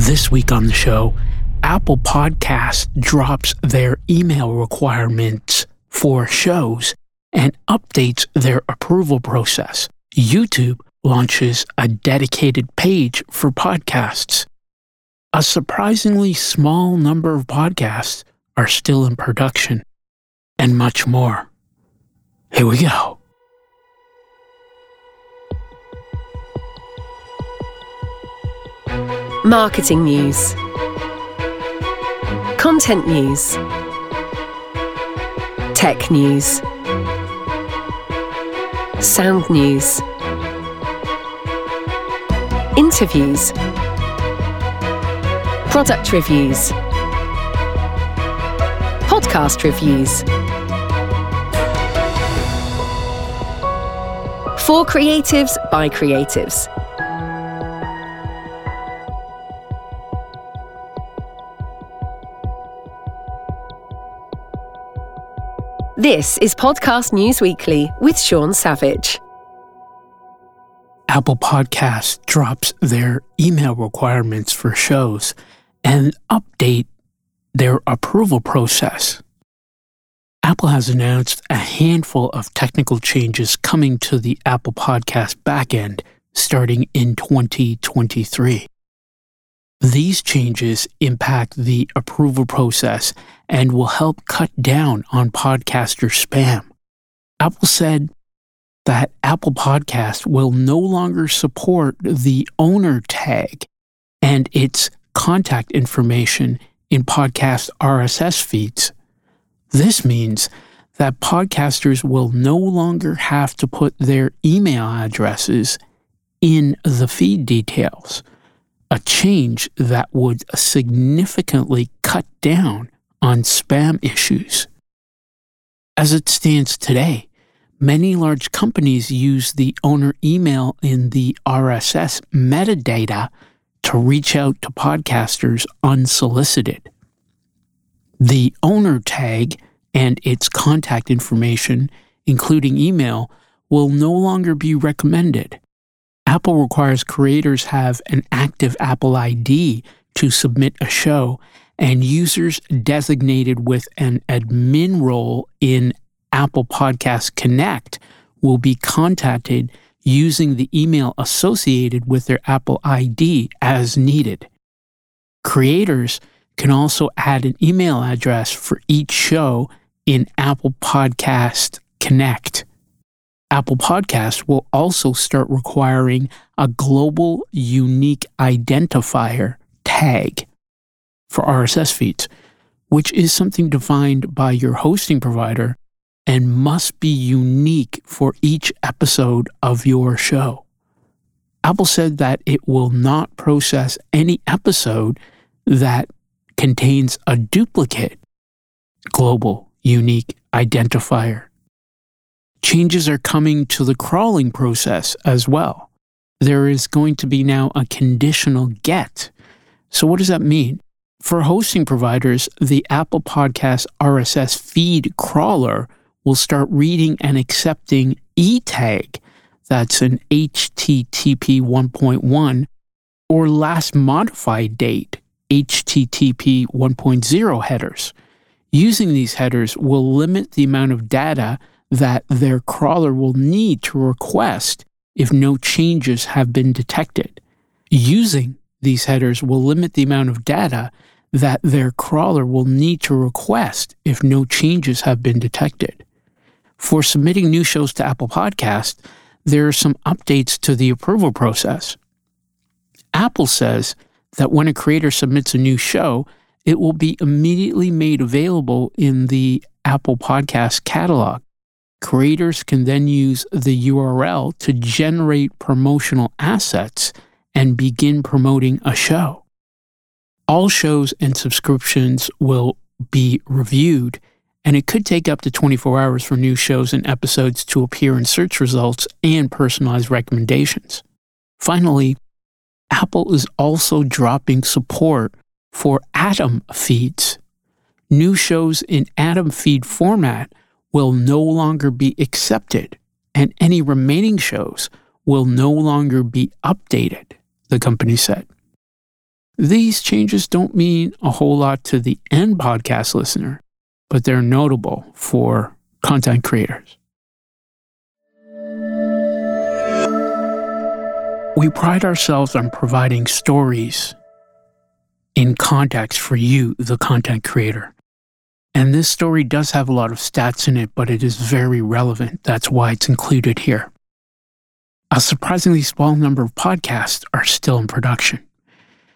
This week on the show, Apple Podcast drops their email requirements for shows and updates their approval process. YouTube launches a dedicated page for podcasts. A surprisingly small number of podcasts are still in production, and much more. Here we go. Marketing news, content news, tech news, sound news, interviews, product reviews, podcast reviews. For creatives by creatives. This is Podcast News Weekly with Sean Savage. Apple Podcast drops their email requirements for shows and update their approval process. Apple has announced a handful of technical changes coming to the Apple Podcast backend starting in 2023. These changes impact the approval process and will help cut down on podcaster spam. Apple said that Apple Podcast will no longer support the owner tag and its contact information in podcast RSS feeds. This means that podcasters will no longer have to put their email addresses in the feed details a change that would significantly cut down on spam issues. As it stands today, many large companies use the owner email in the RSS metadata to reach out to podcasters unsolicited. The owner tag and its contact information, including email, will no longer be recommended. Apple requires creators have an active Apple ID to submit a show, and users designated with an admin role in Apple Podcast Connect will be contacted using the email associated with their Apple ID as needed. Creators can also add an email address for each show in Apple Podcast Connect. Apple Podcasts will also start requiring a global unique identifier tag for RSS feeds, which is something defined by your hosting provider and must be unique for each episode of your show. Apple said that it will not process any episode that contains a duplicate global unique identifier changes are coming to the crawling process as well. There is going to be now a conditional get. So, what does that mean? For hosting providers, the Apple Podcast RSS feed crawler will start reading and accepting eTag, that's an HTTP 1.1, or last modified date, HTTP 1.0 headers. Using these headers will limit the amount of data that their crawler will need to request if no changes have been detected. Using these headers will limit the amount of data that their crawler will need to request if no changes have been detected. For submitting new shows to Apple Podcast, there are some updates to the approval process. Apple says that when a creator submits a new show, it will be immediately made available in the Apple Podcast catalog. Creators can then use the URL to generate promotional assets and begin promoting a show. All shows and subscriptions will be reviewed, and it could take up to 24 hours for new shows and episodes to appear in search results and personalized recommendations. Finally, Apple is also dropping support for Atom feeds. New shows in Atom feed format will no longer be accepted, and any remaining shows will no longer be updated, the company said. These changes don't mean a whole lot to the end podcast listener, but they're notable for content creators. We pride ourselves on providing stories in context for you, the content creator. And this story does have a lot of stats in it, but it is very relevant. That's why it's included here. A surprisingly small number of podcasts are still in production.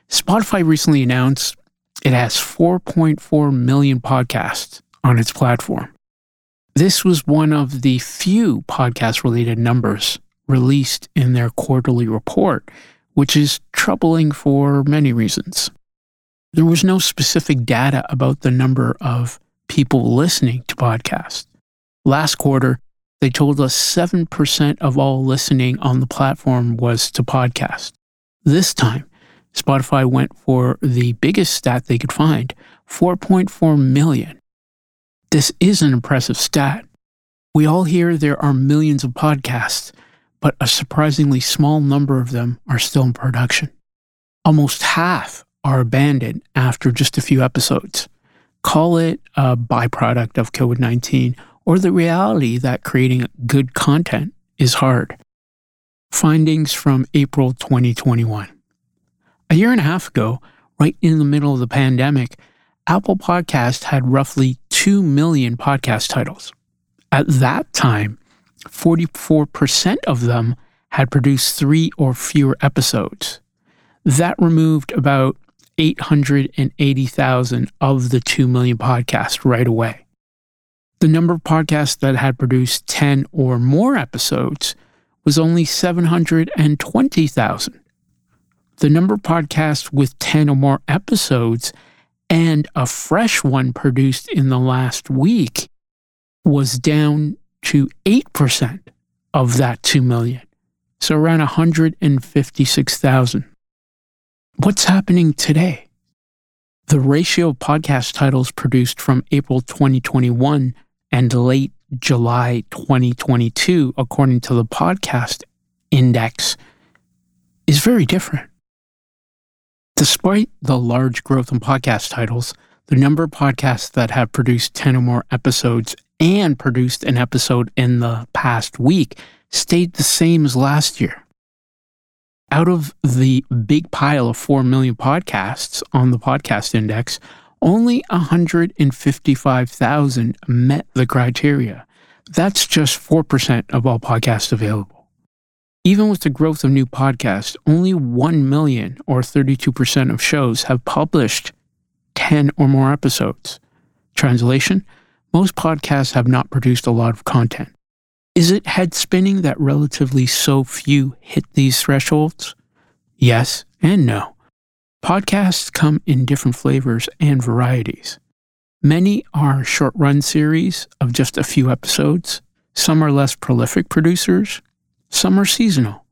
Spotify recently announced it has 4.4 million podcasts on its platform. This was one of the few podcast related numbers released in their quarterly report, which is troubling for many reasons. There was no specific data about the number of people listening to podcasts. Last quarter, they told us 7% of all listening on the platform was to podcasts. This time, Spotify went for the biggest stat they could find 4.4 million. This is an impressive stat. We all hear there are millions of podcasts, but a surprisingly small number of them are still in production. Almost half are abandoned after just a few episodes. Call it a byproduct of COVID 19 or the reality that creating good content is hard. Findings from April 2021. A year and a half ago, right in the middle of the pandemic, Apple Podcast had roughly 2 million podcast titles. At that time, 44% of them had produced three or fewer episodes. That removed about 880,000 of the 2 million podcasts right away. The number of podcasts that had produced 10 or more episodes was only 720,000 the number of podcasts with 10 or more episodes and a fresh one produced in the last week was down to 8% of that 2 million. So around 156,000. What's happening today? The ratio of podcast titles produced from April 2021 and late July 2022, according to the podcast index, is very different. Despite the large growth in podcast titles, the number of podcasts that have produced 10 or more episodes and produced an episode in the past week stayed the same as last year. Out of the big pile of 4 million podcasts on the podcast index, only 155,000 met the criteria. That's just 4% of all podcasts available. Even with the growth of new podcasts, only 1 million or 32% of shows have published 10 or more episodes. Translation Most podcasts have not produced a lot of content. Is it head spinning that relatively so few hit these thresholds? Yes and no. Podcasts come in different flavors and varieties. Many are short run series of just a few episodes. Some are less prolific producers, some are seasonal.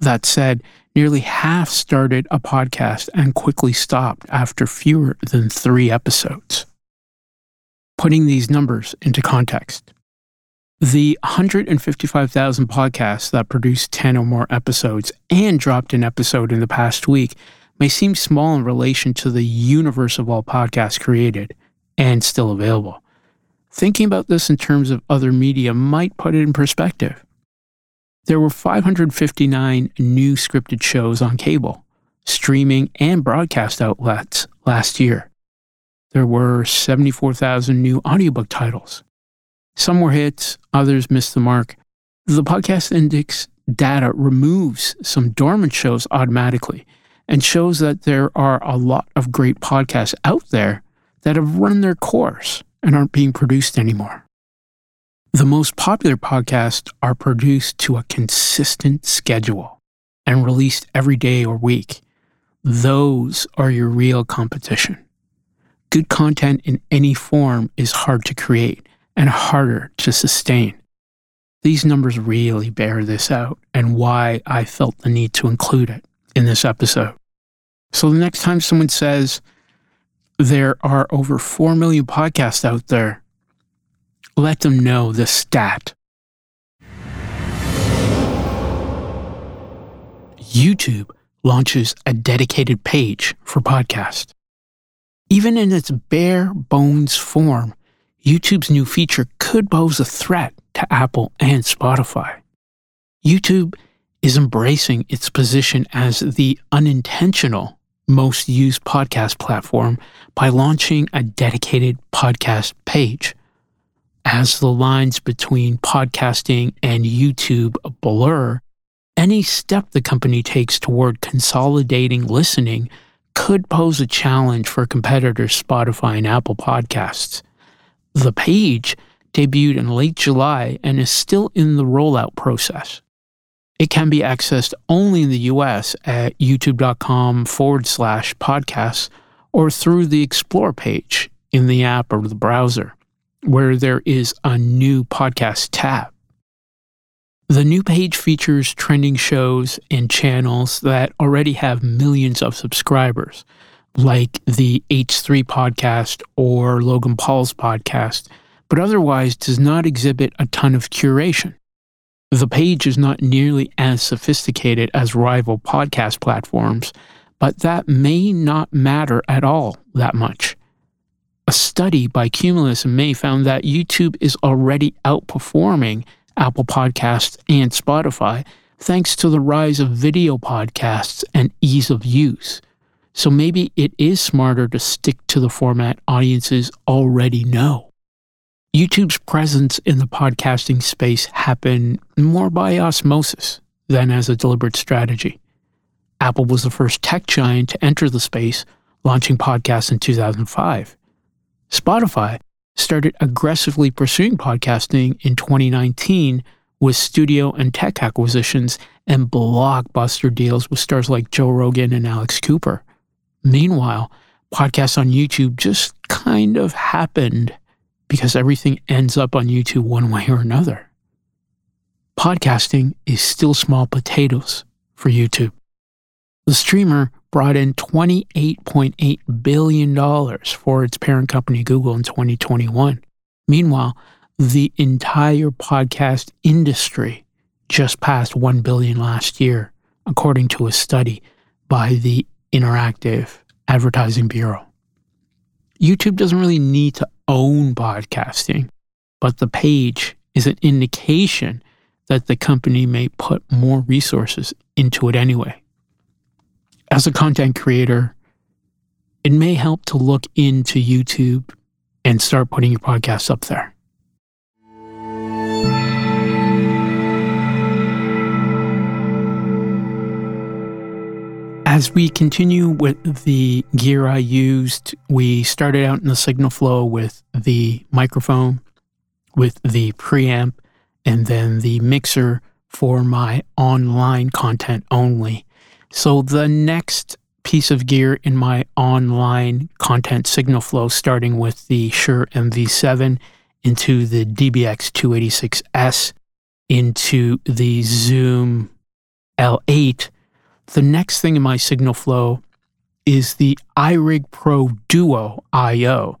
That said, nearly half started a podcast and quickly stopped after fewer than three episodes. Putting these numbers into context, the 155,000 podcasts that produced 10 or more episodes and dropped an episode in the past week may seem small in relation to the universe of all podcasts created and still available. Thinking about this in terms of other media might put it in perspective. There were 559 new scripted shows on cable, streaming, and broadcast outlets last year. There were 74,000 new audiobook titles. Some were hits, others missed the mark. The podcast index data removes some dormant shows automatically and shows that there are a lot of great podcasts out there that have run their course and aren't being produced anymore. The most popular podcasts are produced to a consistent schedule and released every day or week. Those are your real competition. Good content in any form is hard to create and harder to sustain. These numbers really bear this out and why I felt the need to include it in this episode. So the next time someone says there are over 4 million podcasts out there, let them know the stat. YouTube launches a dedicated page for podcast. Even in its bare bones form, YouTube's new feature could pose a threat to Apple and Spotify. YouTube is embracing its position as the unintentional most used podcast platform by launching a dedicated podcast page. As the lines between podcasting and YouTube blur, any step the company takes toward consolidating listening could pose a challenge for competitors Spotify and Apple Podcasts. The page debuted in late July and is still in the rollout process. It can be accessed only in the US at youtube.com forward slash podcasts or through the Explore page in the app or the browser, where there is a new podcast tab. The new page features trending shows and channels that already have millions of subscribers, like the H3 podcast or Logan Paul's podcast, but otherwise does not exhibit a ton of curation. The page is not nearly as sophisticated as rival podcast platforms, but that may not matter at all that much. A study by Cumulus Media found that YouTube is already outperforming Apple Podcasts and Spotify thanks to the rise of video podcasts and ease of use. So maybe it is smarter to stick to the format audiences already know. YouTube's presence in the podcasting space happened more by osmosis than as a deliberate strategy. Apple was the first tech giant to enter the space, launching podcasts in 2005. Spotify started aggressively pursuing podcasting in 2019 with studio and tech acquisitions and blockbuster deals with stars like Joe Rogan and Alex Cooper. Meanwhile, podcasts on YouTube just kind of happened because everything ends up on YouTube one way or another. Podcasting is still small potatoes for YouTube. The streamer brought in $28.8 billion for its parent company Google in 2021. Meanwhile, the entire podcast industry just passed 1 billion last year, according to a study by the Interactive Advertising Bureau. YouTube doesn't really need to own podcasting, but the page is an indication that the company may put more resources into it anyway. As a content creator, it may help to look into YouTube and start putting your podcasts up there. As we continue with the gear I used, we started out in the signal flow with the microphone, with the preamp, and then the mixer for my online content only. So the next piece of gear in my online content signal flow, starting with the Shure MV7 into the DBX 286S into the Zoom L8 the next thing in my signal flow is the iRig Pro Duo IO.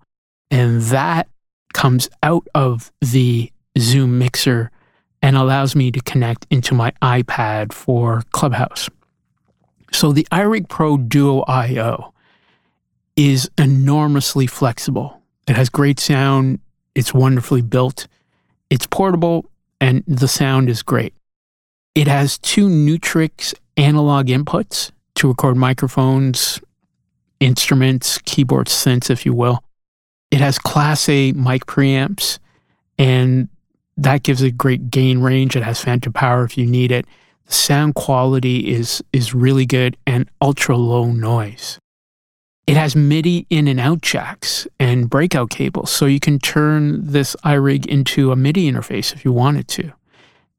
And that comes out of the Zoom mixer and allows me to connect into my iPad for Clubhouse. So the iRig Pro Duo IO is enormously flexible. It has great sound, it's wonderfully built, it's portable, and the sound is great. It has two Neutrik analog inputs to record microphones, instruments, keyboard synths, if you will. It has Class A mic preamps, and that gives a great gain range. It has phantom power if you need it. The sound quality is is really good and ultra low noise. It has MIDI in and out jacks and breakout cables, so you can turn this iRig into a MIDI interface if you wanted to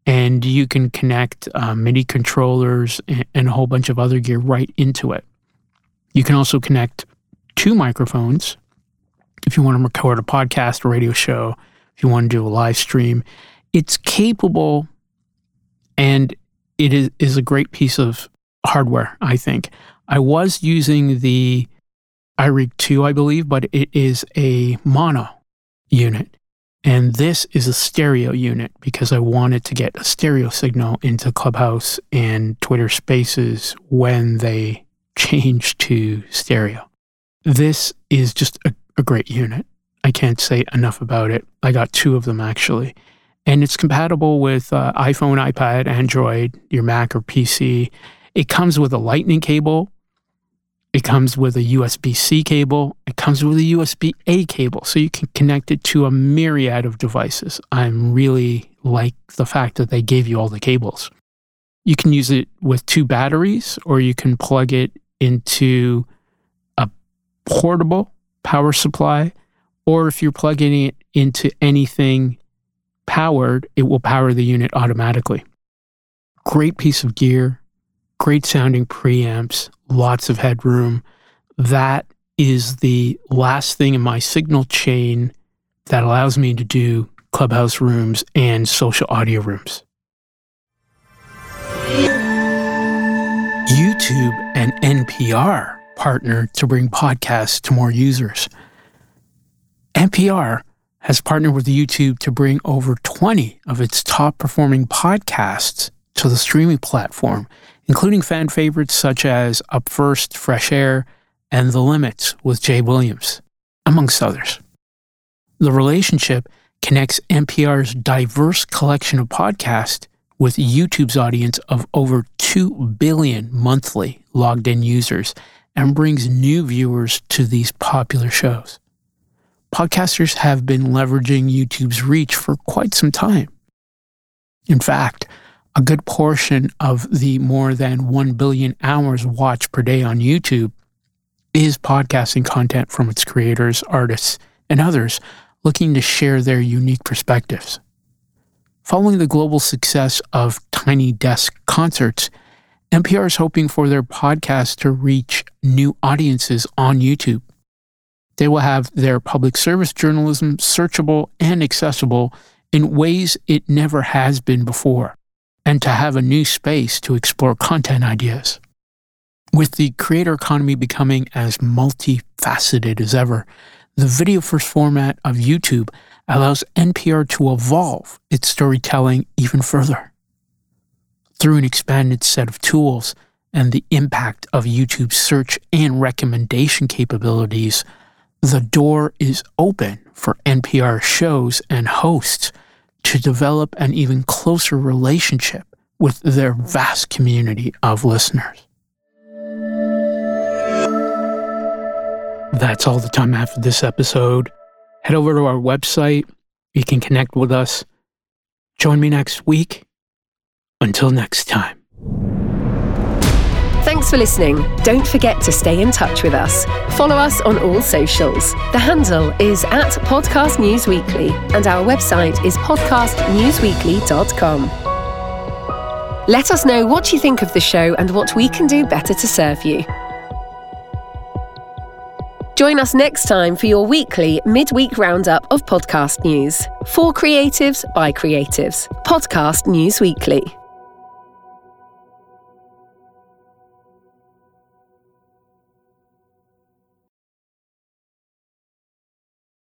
and you can connect uh, MIDI controllers and, a whole bunch of other gear right into it. You can also connect two microphones if you want to record a podcast or radio show, if you want to do a live stream. It's capable and it is, is a great piece of hardware, I think. I was using the iRig 2, I believe, but it is a mono unit. And this is a stereo unit because I wanted to get a stereo signal into Clubhouse and Twitter Spaces when they change to stereo. This is just a, a great unit. I can't say enough about it. I got two of them actually. And it's compatible with uh, iPhone, iPad, Android, your Mac or PC. It comes with a lightning cable. It comes with a USB C cable. It comes with a USB A cable. So you can connect it to a myriad of devices. I'm really like the fact that they gave you all the cables. You can use it with two batteries, or you can plug it into a portable power supply or if you're plugging it into anything powered, it will power the unit automatically. Great piece of gear, great sounding preamps, lots of headroom. That is the last thing in my signal chain that allows me to do clubhouse rooms and social audio rooms. YouTube and NPR partner to bring podcasts to more users. NPR has partnered with YouTube to bring over 20 of its top performing podcasts to the streaming platform, including fan favorites such as Up First, Fresh Air, and The Limits with Jay Williams, amongst others. The relationship connects NPR's diverse collection of podcasts with YouTube's audience of over 2 billion monthly logged in users and brings new viewers to these popular shows podcasters have been leveraging YouTube's reach for quite some time. In fact, a good portion of the more than 1 billion hours watched per day on YouTube is podcasting content from its creators, artists, and others looking to share their unique perspectives. Following the global success of Tiny Desk concerts, NPR is hoping for their podcast to reach new audiences on YouTube. They will have their public service journalism searchable and accessible in ways it never has been before, and to have a new space to explore content ideas. With the creator economy becoming as multifaceted as ever, the video first format of YouTube allows NPR to evolve its storytelling even further. Through an expanded set of tools and the impact of YouTube's search and recommendation capabilities, the door is open for NPR shows and hosts to develop an even closer relationship with their vast community of listeners. That's all the time I have for this episode. Head over to our website. You can connect with us. Join me next week. Until next time. Thanks for listening. Don't forget to stay in touch with us. Follow us on all socials. The handle is at Podcast News Weekly, and our website is podcastnewsweekly.com. Let us know what you think of the show and what we can do better to serve you. Join us next time for your weekly midweek roundup of podcast news. For creatives by creatives. Podcast News Weekly.